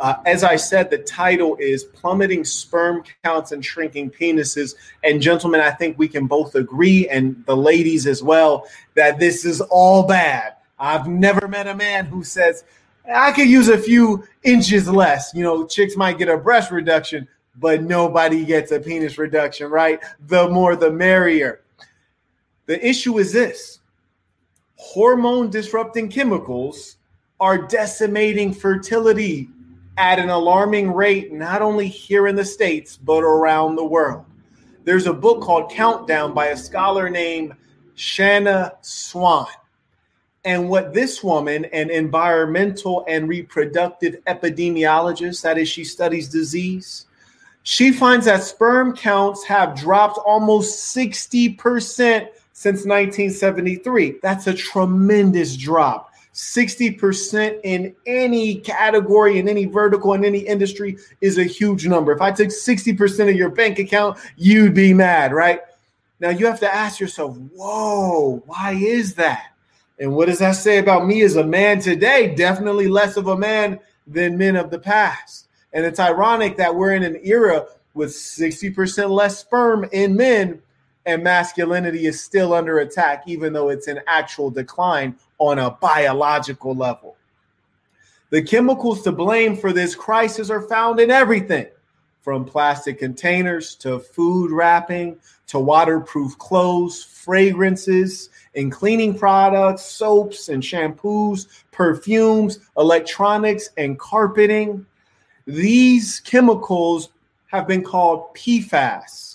Uh, as I said, the title is Plummeting Sperm Counts and Shrinking Penises. And, gentlemen, I think we can both agree, and the ladies as well, that this is all bad. I've never met a man who says, I could use a few inches less. You know, chicks might get a breast reduction, but nobody gets a penis reduction, right? The more the merrier. The issue is this hormone disrupting chemicals are decimating fertility at an alarming rate, not only here in the States, but around the world. There's a book called Countdown by a scholar named Shanna Swan. And what this woman, an environmental and reproductive epidemiologist, that is, she studies disease, she finds that sperm counts have dropped almost 60% since 1973. That's a tremendous drop. 60% in any category, in any vertical, in any industry is a huge number. If I took 60% of your bank account, you'd be mad, right? Now you have to ask yourself, whoa, why is that? And what does that say about me as a man today? Definitely less of a man than men of the past. And it's ironic that we're in an era with 60% less sperm in men and masculinity is still under attack, even though it's an actual decline on a biological level. The chemicals to blame for this crisis are found in everything from plastic containers to food wrapping to waterproof clothes, fragrances, and cleaning products, soaps and shampoos, perfumes, electronics, and carpeting. These chemicals have been called PFAS,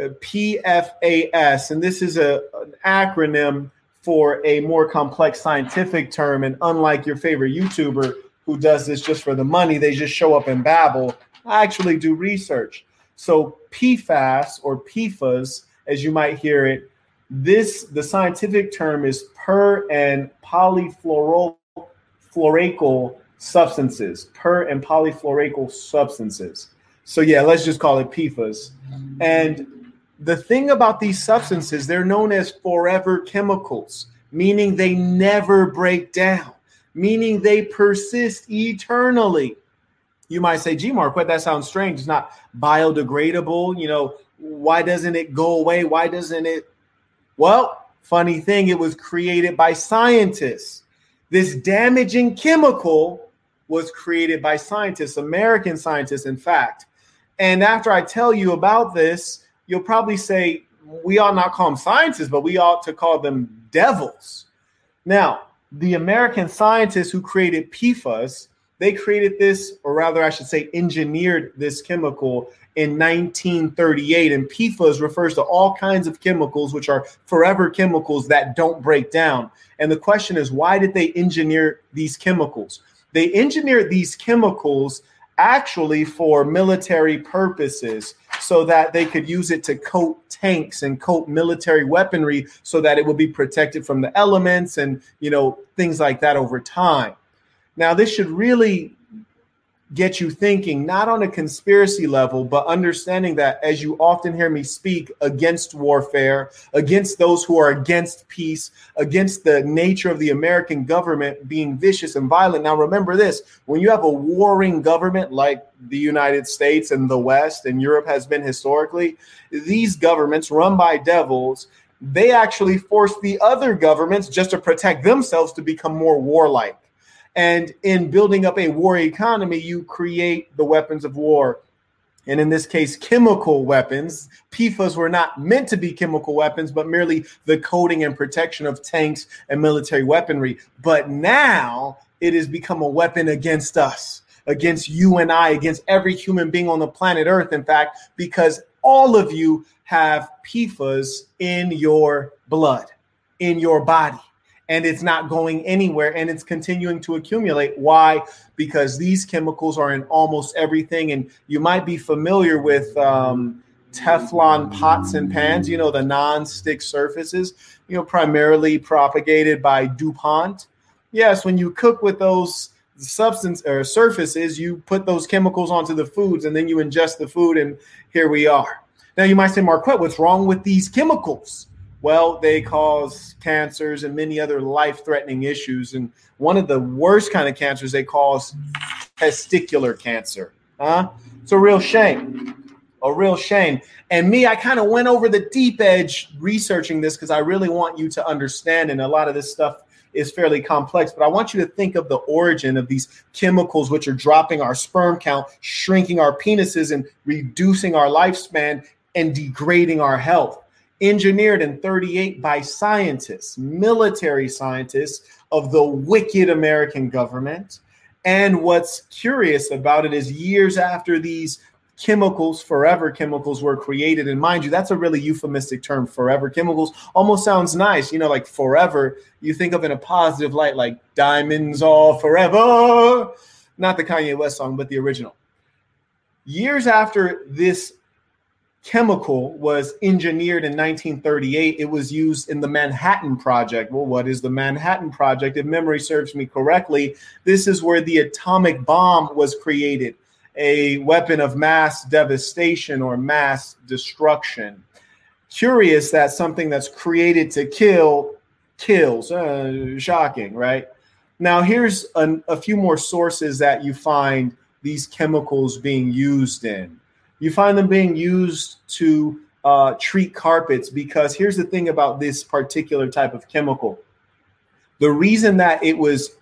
Uh, PFAS, and this is a, an acronym for a more complex scientific term. And unlike your favorite YouTuber who does this just for the money, they just show up and babble. I actually do research. So PFAS or PFAS, as you might hear it, this the scientific term is per and polyfluoroalkyl substances, per and polyfluoroalkyl substances. So yeah, let's just call it PFAS. And the thing about these substances, they're known as forever chemicals, meaning they never break down, meaning they persist eternally. You might say, gee, Mark, what that sounds strange. It's not biodegradable. You know, why doesn't it go away? Why doesn't it well, funny thing, it was created by scientists. This damaging chemical was created by scientists, American scientists, in fact. And after I tell you about this, you'll probably say, we ought not call them scientists, but we ought to call them devils. Now, the American scientists who created PFAS, they created this, or rather, I should say, engineered this chemical in 1938. And PFAS refers to all kinds of chemicals, which are forever chemicals that don't break down. And the question is, why did they engineer these chemicals? They engineered these chemicals actually for military purposes so that they could use it to coat tanks and coat military weaponry so that it would be protected from the elements and you know things like that over time. Now this should really get you thinking, not on a conspiracy level, but understanding that as you often hear me speak against warfare, against those who are against peace, against the nature of the American government being vicious and violent. Now, remember this when you have a warring government like the United States and the West and Europe has been historically, these governments run by devils. They actually force the other governments just to protect themselves to become more warlike and in building up a war economy, you create the weapons of war. And in this case, chemical weapons. PFAS were not meant to be chemical weapons, but merely the coating and protection of tanks and military weaponry. But now it has become a weapon against us, against you and I, against every human being on the planet Earth, in fact, because all of you have PFAS in your blood, in your body and it's not going anywhere and it's continuing to accumulate. Why? Because these chemicals are in almost everything. And you might be familiar with um, Teflon pots and pans, you know, the non-stick surfaces, you know, primarily propagated by DuPont. Yes, when you cook with those substance or surfaces, you put those chemicals onto the foods and then you ingest the food, and here we are. Now you might say, Marquette, what's wrong with these chemicals? Well, they cause cancers and many other life threatening issues. And one of the worst kind of cancers they cause testicular cancer. Huh? It's a real shame. A real shame. And me, I kind of went over the deep edge researching this because I really want you to understand. And a lot of this stuff is fairly complex, but I want you to think of the origin of these chemicals, which are dropping our sperm count, shrinking our penises, and reducing our lifespan and degrading our health. Engineered in 38 by scientists, military scientists of the wicked American government. And what's curious about it is years after these chemicals, forever chemicals were created. And mind you, that's a really euphemistic term, forever chemicals. Almost sounds nice, you know, like forever. You think of in a positive light, like diamonds all forever. Not the Kanye West song, but the original. Years after this chemical was engineered in 1938, it was used in the Manhattan Project. Well, what is the Manhattan Project? If memory serves me correctly, this is where the atomic bomb was created a weapon of mass devastation or mass destruction. Curious that something that's created to kill kills. Uh, shocking, right? Now, here's an, a few more sources that you find these chemicals being used in. You find them being used to uh, treat carpets because here's the thing about this particular type of chemical. The reason that it was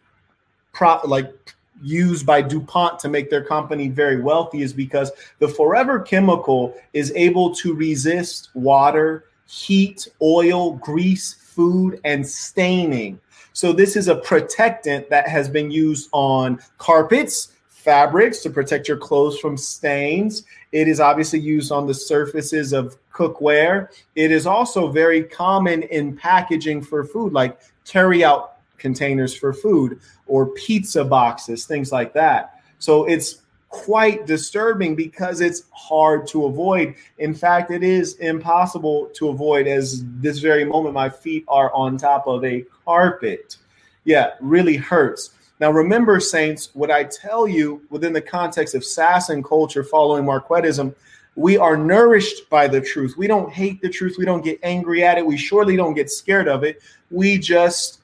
pro- like used by DuPont to make their company very wealthy is because the forever chemical is able to resist water, heat, oil, grease, food, and staining. So, this is a protectant that has been used on carpets, fabrics to protect your clothes from stains. It is obviously used on the surfaces of cookware. It is also very common in packaging for food, like carry out containers for food or pizza boxes, things like that. So it's quite disturbing because it's hard to avoid. In fact, it is impossible to avoid as this very moment my feet are on top of a carpet. Yeah, really hurts. Now, remember, Saints, what I tell you within the context of Sasson culture following Marquettism, we are nourished by the truth. We don't hate the truth. We don't get angry at it. We surely don't get scared of it. We just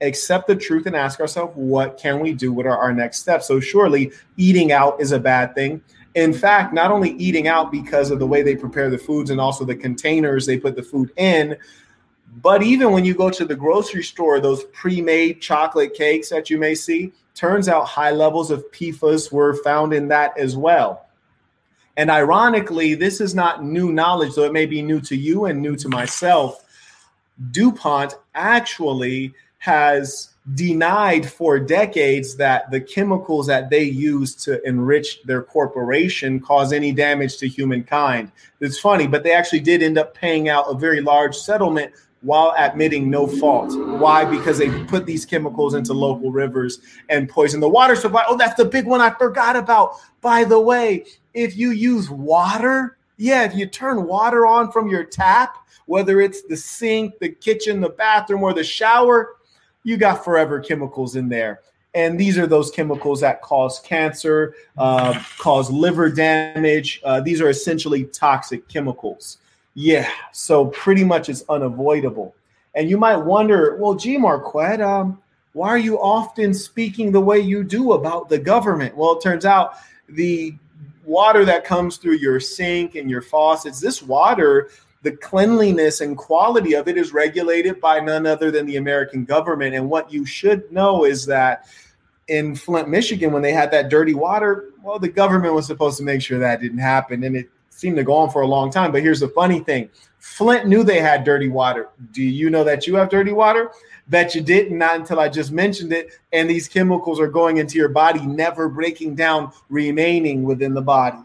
accept the truth and ask ourselves, what can we do? What are our next steps? So, surely eating out is a bad thing. In fact, not only eating out because of the way they prepare the foods and also the containers they put the food in, but even when you go to the grocery store, those pre made chocolate cakes that you may see, turns out high levels of PFAS were found in that as well. And ironically, this is not new knowledge, though it may be new to you and new to myself. DuPont actually has denied for decades that the chemicals that they use to enrich their corporation cause any damage to humankind. It's funny, but they actually did end up paying out a very large settlement while admitting no fault. Why? Because they put these chemicals into local rivers and poison the water supply. Oh, that's the big one I forgot about. By the way, if you use water, yeah, if you turn water on from your tap, whether it's the sink, the kitchen, the bathroom, or the shower, you got forever chemicals in there. And these are those chemicals that cause cancer, uh, cause liver damage. Uh, these are essentially toxic chemicals. Yeah, so pretty much it's unavoidable. And you might wonder, well, gee, Marquette, um, why are you often speaking the way you do about the government? Well, it turns out the water that comes through your sink and your faucets, this water the cleanliness and quality of it is regulated by none other than the American government. And what you should know is that in Flint, Michigan, when they had that dirty water, well, the government was supposed to make sure that didn't happen. And it seemed to go on for a long time. But here's the funny thing Flint knew they had dirty water. Do you know that you have dirty water? Bet you didn't, not until I just mentioned it. And these chemicals are going into your body, never breaking down, remaining within the body.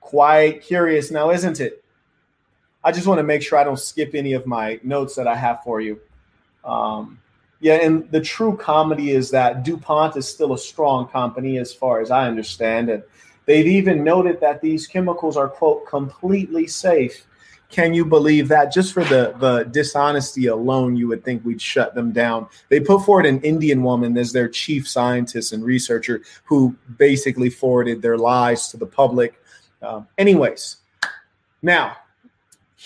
Quite curious now, isn't it? I just want to make sure I don't skip any of my notes that I have for you. Um, yeah, and the true comedy is that DuPont is still a strong company as far as I understand. And they've even noted that these chemicals are, quote, completely safe. Can you believe that? Just for the, the dishonesty alone, you would think we'd shut them down. They put forward an Indian woman as their chief scientist and researcher who basically forwarded their lies to the public. Um, anyways, now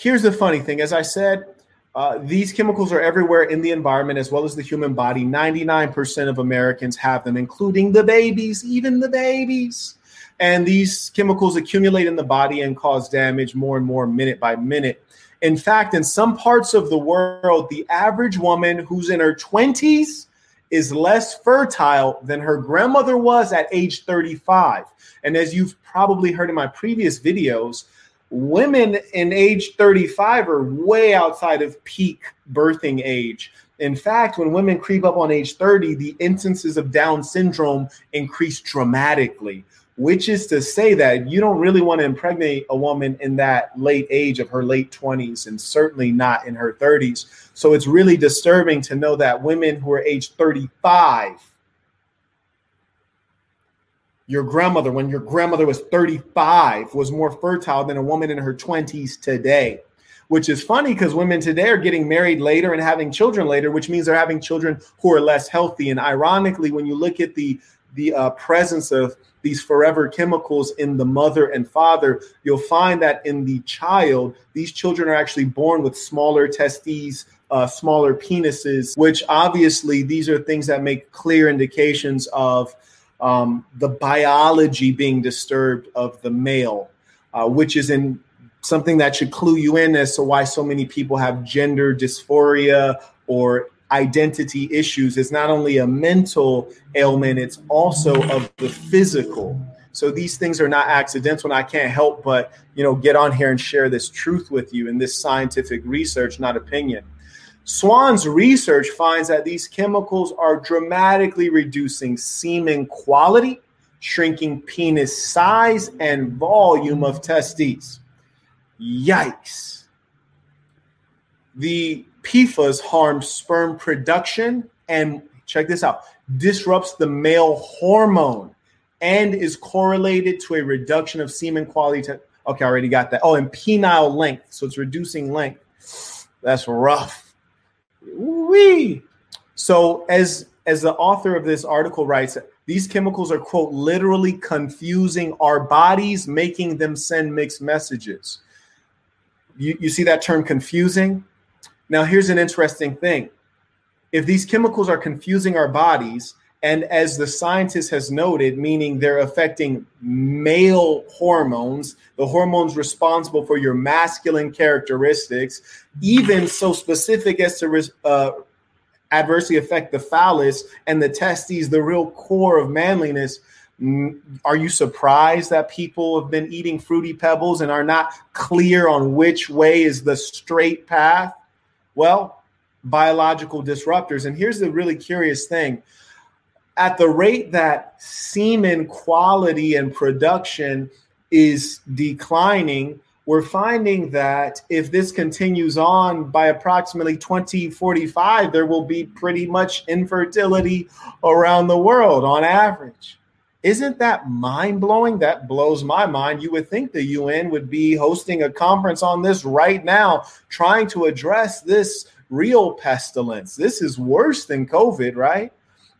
Here's the funny thing as I said, Uh, these chemicals are everywhere in the environment as well as the human body. 99% of Americans have them, including the babies, even the babies. And these chemicals accumulate in the body and cause damage more and more minute by minute. In fact, in some parts of the world, the average woman who's in her 20s is less fertile than her grandmother was at age 35. And as you've probably heard in my previous videos, women in age 35 are way outside of peak birthing age. In fact, when women creep up on age 30, the instances of Down syndrome increase dramatically which is to say that you don't really want to impregnate a woman in that late age of her late 20s and certainly not in her 30s. So it's really disturbing to know that women who are age 35, your grandmother, when your grandmother was 35, was more fertile than a woman in her 20s today. Which is funny because women today are getting married later and having children later, which means they're having children who are less healthy. And ironically, when you look at the the uh, presence of these forever chemicals in the mother and father, you'll find that in the child, these children are actually born with smaller testes, uh, smaller penises, which obviously these are things that make clear indications of um, the biology being disturbed of the male, uh, which is in something that should clue you in as to why so many people have gender dysphoria or identity issues is not only a mental ailment, it's also of the physical. So these things are not accidental, and I can't help but you know get on here and share this truth with you in this scientific research, not opinion. Swan's research finds that these chemicals are dramatically reducing semen quality, shrinking penis size and volume of testes. Yikes. The PFAS harms sperm production and check this out disrupts the male hormone and is correlated to a reduction of semen quality. Okay, I already got that. Oh, and penile length. So it's reducing length. That's rough. Wee. So as as the author of this article writes, these chemicals are quote literally confusing our bodies, making them send mixed messages. You, you see that term confusing? Now, here's an interesting thing. If these chemicals are confusing our bodies, and as the scientist has noted, meaning they're affecting male hormones, the hormones responsible for your masculine characteristics, even so specific as to uh, adversely affect the phallus and the testes, the real core of manliness. Are you surprised that people have been eating fruity pebbles and are not clear on which way is the straight path? Well, biological disruptors. And here's the really curious thing at the rate that semen quality and production is declining, we're finding that if this continues on by approximately 2045, there will be pretty much infertility around the world on average. Isn't that mind blowing? That blows my mind. You would think the UN would be hosting a conference on this right now, trying to address this real pestilence. This is worse than COVID, right?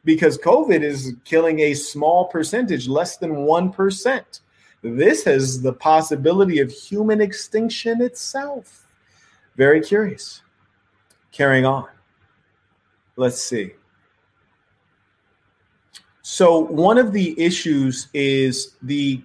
Because COVID is killing a small percentage, less than 1%. This has the possibility of human extinction itself. Very curious. Carrying on. Let's see. So one of the issues is the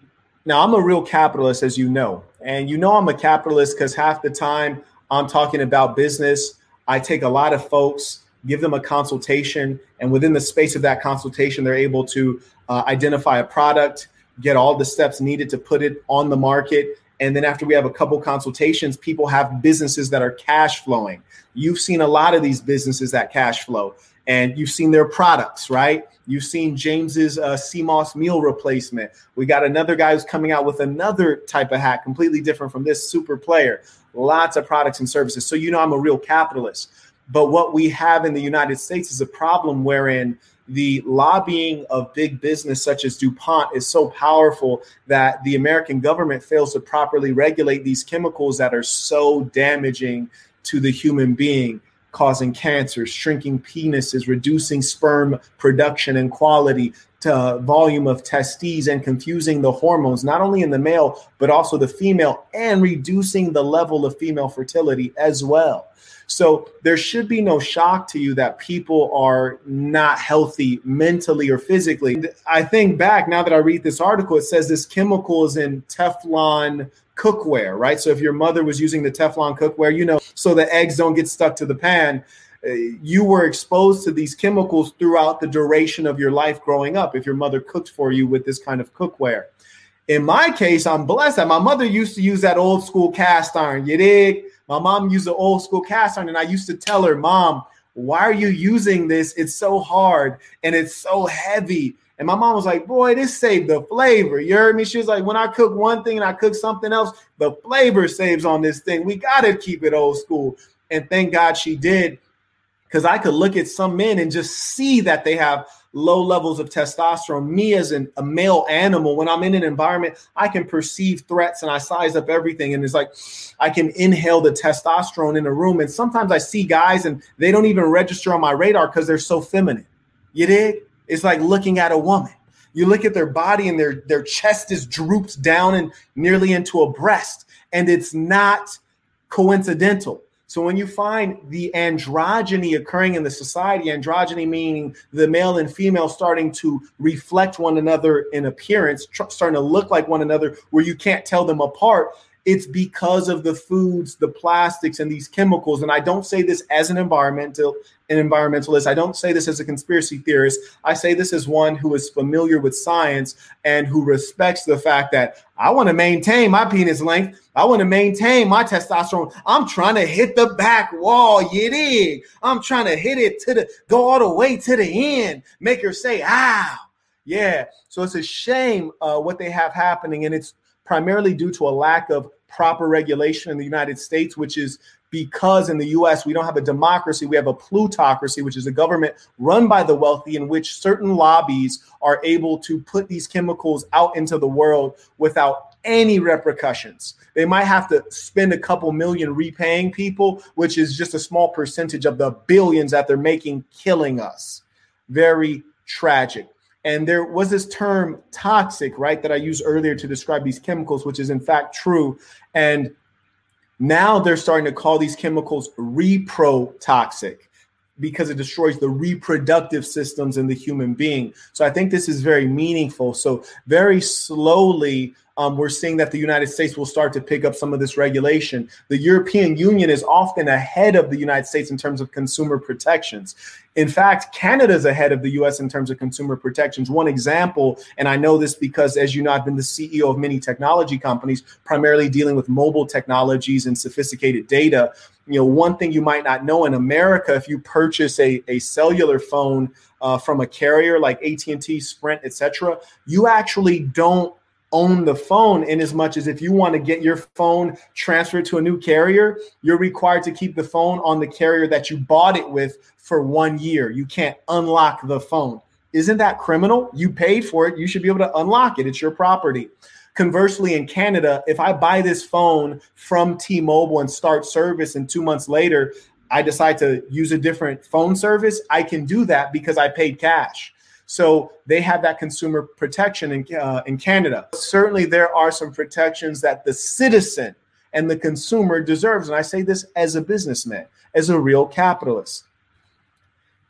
now I'm a real capitalist, as you know, and you know I'm a capitalist because half the time I'm talking about business. I take a lot of folks, give them a consultation, and within the space of that consultation, they're able to uh, identify a product, get all the steps needed to put it on the market. And then after we have a couple consultations, people have businesses that are cash flowing. You've seen a lot of these businesses that cash flow, and you've seen their products, right? You've seen James's uh, CMOS meal replacement. We got another guy who's coming out with another type of hat, completely different from this super player. Lots of products and services. So you know I'm a real capitalist. But what we have in the United States is a problem wherein the lobbying of big business such as DuPont is so powerful that the American government fails to properly regulate these chemicals that are so damaging to the human being causing cancer, shrinking penises, reducing sperm production and quality, to volume of testes and confusing the hormones, not only in the male, but also the female, and reducing the level of female fertility as well. So there should be no shock to you that people are not healthy mentally or physically. I think back now that I read this article, it says this chemical is in Teflon cookware, right? So if your mother was using the Teflon cookware, you know, so the eggs don't get stuck to the pan, uh, you were exposed to these chemicals throughout the duration of your life growing up if your mother cooked for you with this kind of cookware. In my case, I'm blessed that my mother used to use that old school cast iron. You dig? My mom used an old school cast iron, and I used to tell her, Mom, why are you using this? It's so hard and it's so heavy. And my mom was like, Boy, this saved the flavor. You heard me? She was like, When I cook one thing and I cook something else, the flavor saves on this thing. We got to keep it old school. And thank God she did because I could look at some men and just see that they have low levels of testosterone. Me as an, a male animal, when I'm in an environment, I can perceive threats and I size up everything. And it's like I can inhale the testosterone in a room. And sometimes I see guys and they don't even register on my radar because they're so feminine. You dig? It's like looking at a woman. You look at their body and their, their chest is drooped down and nearly into a breast. And it's not coincidental. So when you find the androgyny occurring in the society, androgyny meaning the male and female starting to reflect one another in appearance, tr- starting to look like one another, where you can't tell them apart, it's because of the foods, the plastics, and these chemicals. And I don't say this as an environmental an environmentalist. I don't say this as a conspiracy theorist. I say this as one who is familiar with science and who respects the fact that I want to maintain my penis length. I want to maintain my testosterone. I'm trying to hit the back wall. You? I'm trying to hit it to the go all the way to the end. Make her say, "Ow." Yeah. So it's a shame uh, what they have happening, and it's primarily due to a lack of proper regulation in the United States, which is because in the US we don't have a democracy, we have a plutocracy, which is a government run by the wealthy, in which certain lobbies are able to put these chemicals out into the world without any repercussions. They might have to spend a couple million repaying people, which is just a small percentage of the billions that they're making killing us. Very tragic. And there was this term toxic, right, that I used earlier to describe these chemicals, which is in fact true. And now they're starting to call these chemicals reprotoxic because it destroys the reproductive systems in the human being. So I think this is very meaningful. So very slowly, um, we're seeing that the United States will start to pick up some of this regulation. The European Union is often ahead of the United States in terms of consumer protections. In fact, Canada is ahead of the US in terms of consumer protections. One example, and I know this because, as you know, I've been the CEO of many technology companies, primarily dealing with mobile technologies and sophisticated data. You know, one thing you might not know in America, if you purchase a, a cellular phone uh, from a carrier like AT&T, Sprint, etc., you actually don't own the phone in as much as if you want to get your phone transferred to a new carrier, you're required to keep the phone on the carrier that you bought it with for one year. You can't unlock the phone. Isn't that criminal? You paid for it. You should be able to unlock it. It's your property. Conversely, in Canada, if I buy this phone from T Mobile and start service, and two months later, I decide to use a different phone service, I can do that because I paid cash. So they have that consumer protection in, uh, in Canada. Certainly, there are some protections that the citizen and the consumer deserves. And I say this as a businessman, as a real capitalist.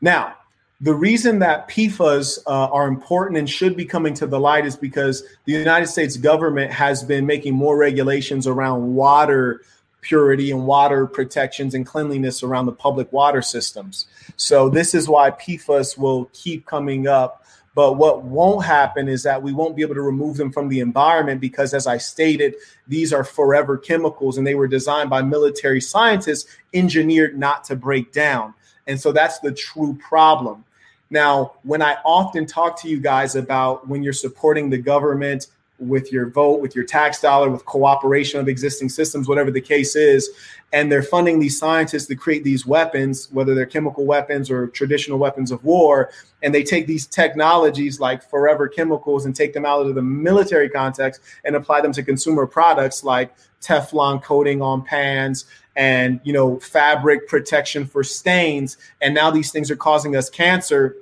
Now, the reason that PFAS uh, are important and should be coming to the light is because the United States government has been making more regulations around water purity and water protections and cleanliness around the public water systems. So this is why PFAS will keep coming up. But what won't happen is that we won't be able to remove them from the environment because, as I stated, these are forever chemicals and they were designed by military scientists, engineered not to break down. And so that's the true problem. Now, when I often talk to you guys about when you're supporting the government with your vote, with your tax dollar, with cooperation of existing systems, whatever the case is. And they're funding these scientists to create these weapons, whether they're chemical weapons or traditional weapons of war. And they take these technologies like forever chemicals and take them out of the military context and apply them to consumer products like Teflon coating on pans and you know fabric protection for stains. And now these things are causing us cancer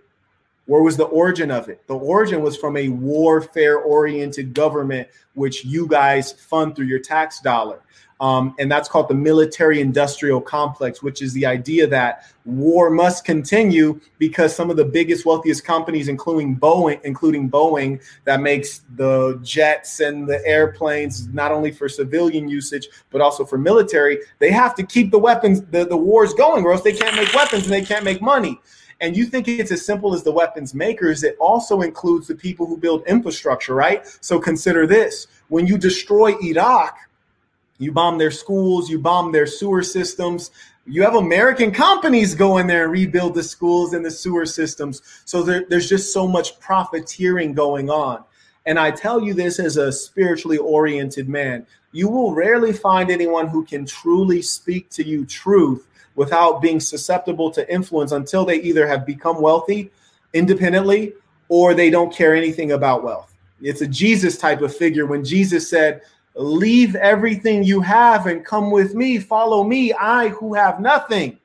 Where was the origin of it? The origin was from a warfare oriented government, which you guys fund through your tax dollar. Um, and that's called the military industrial complex, which is the idea that war must continue because some of the biggest, wealthiest companies, including Boeing, including Boeing, that makes the jets and the airplanes, not only for civilian usage, but also for military, they have to keep the weapons, the, the wars going, or else they can't make weapons and they can't make money. And you think it's as simple as the weapons makers, it also includes the people who build infrastructure, right? So consider this when you destroy Iraq, you bomb their schools, you bomb their sewer systems. You have American companies go in there and rebuild the schools and the sewer systems. So there, there's just so much profiteering going on. And I tell you this as a spiritually oriented man. You will rarely find anyone who can truly speak to you truth without being susceptible to influence until they either have become wealthy independently or they don't care anything about wealth. It's a Jesus type of figure when Jesus said, Leave everything you have and come with me. Follow me, I who have nothing.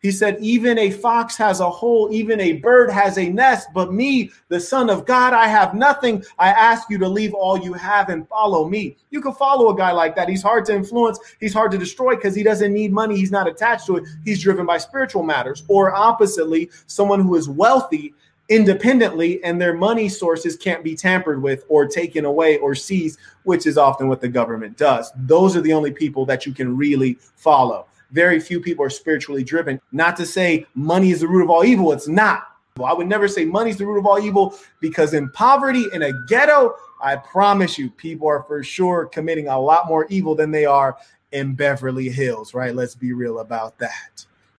He said, Even a fox has a hole, even a bird has a nest, but me, the Son of God, I have nothing. I ask you to leave all you have and follow me. You can follow a guy like that. He's hard to influence, he's hard to destroy because he doesn't need money. He's not attached to it. He's driven by spiritual matters. Or oppositely, someone who is wealthy independently and their money sources can't be tampered with or taken away or seized, which is often what the government does. Those are the only people that you can really follow. Very few people are spiritually driven. Not to say money is the root of all evil, it's not. I would never say money's the root of all evil because in poverty, in a ghetto, I promise you, people are for sure committing a lot more evil than they are in Beverly Hills, right? Let's be real about that.